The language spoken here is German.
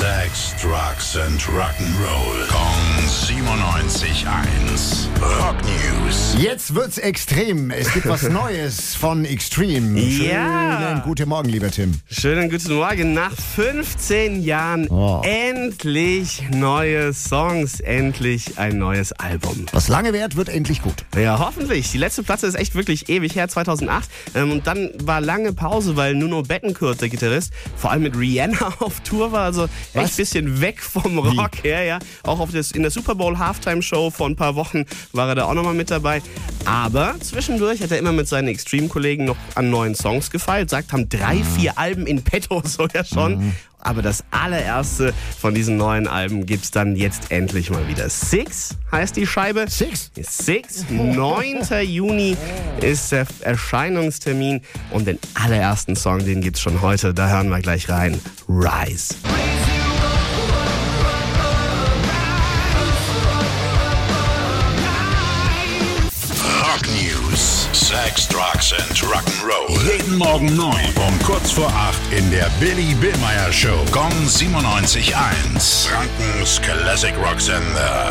Sex, Drugs and Rock'n'Roll. Kong 97.1. Rock News. Jetzt wird's extrem. Es gibt was Neues von Extreme. Ja. Schönen guten Morgen, lieber Tim. Schönen guten Morgen. Nach 15 Jahren Oh. endlich neue Songs, endlich ein neues Album. Was lange währt, wird endlich gut. Ja, hoffentlich. Die letzte Platte ist echt wirklich ewig her, 2008. Ähm, und dann war lange Pause, weil Nuno Bettencourt, der Gitarrist, vor allem mit Rihanna auf Tour war. Also Was? echt ein bisschen weg vom Rock her, ja. Auch auf das, in der Super Bowl Halftime Show vor ein paar Wochen war er da auch nochmal mit dabei. Aber zwischendurch hat er immer mit seinen Extreme-Kollegen noch an neuen Songs gefeilt. Sagt, haben drei, vier Alben in petto sogar schon. Aber das allererste von diesen neuen Alben gibt's dann jetzt endlich mal wieder. Six heißt die Scheibe. Six? Six, 9. Juni ist der Erscheinungstermin und den allerersten Song, den gibt's schon heute. Da hören wir gleich rein. Rise. Rock News. Sex, Drugs and Rock'n'Roll. Jeden Morgen 9 um kurz vor 8 in der Billy Billmeyer Show. Gong 97.1. Frankens Classic Rock Sender.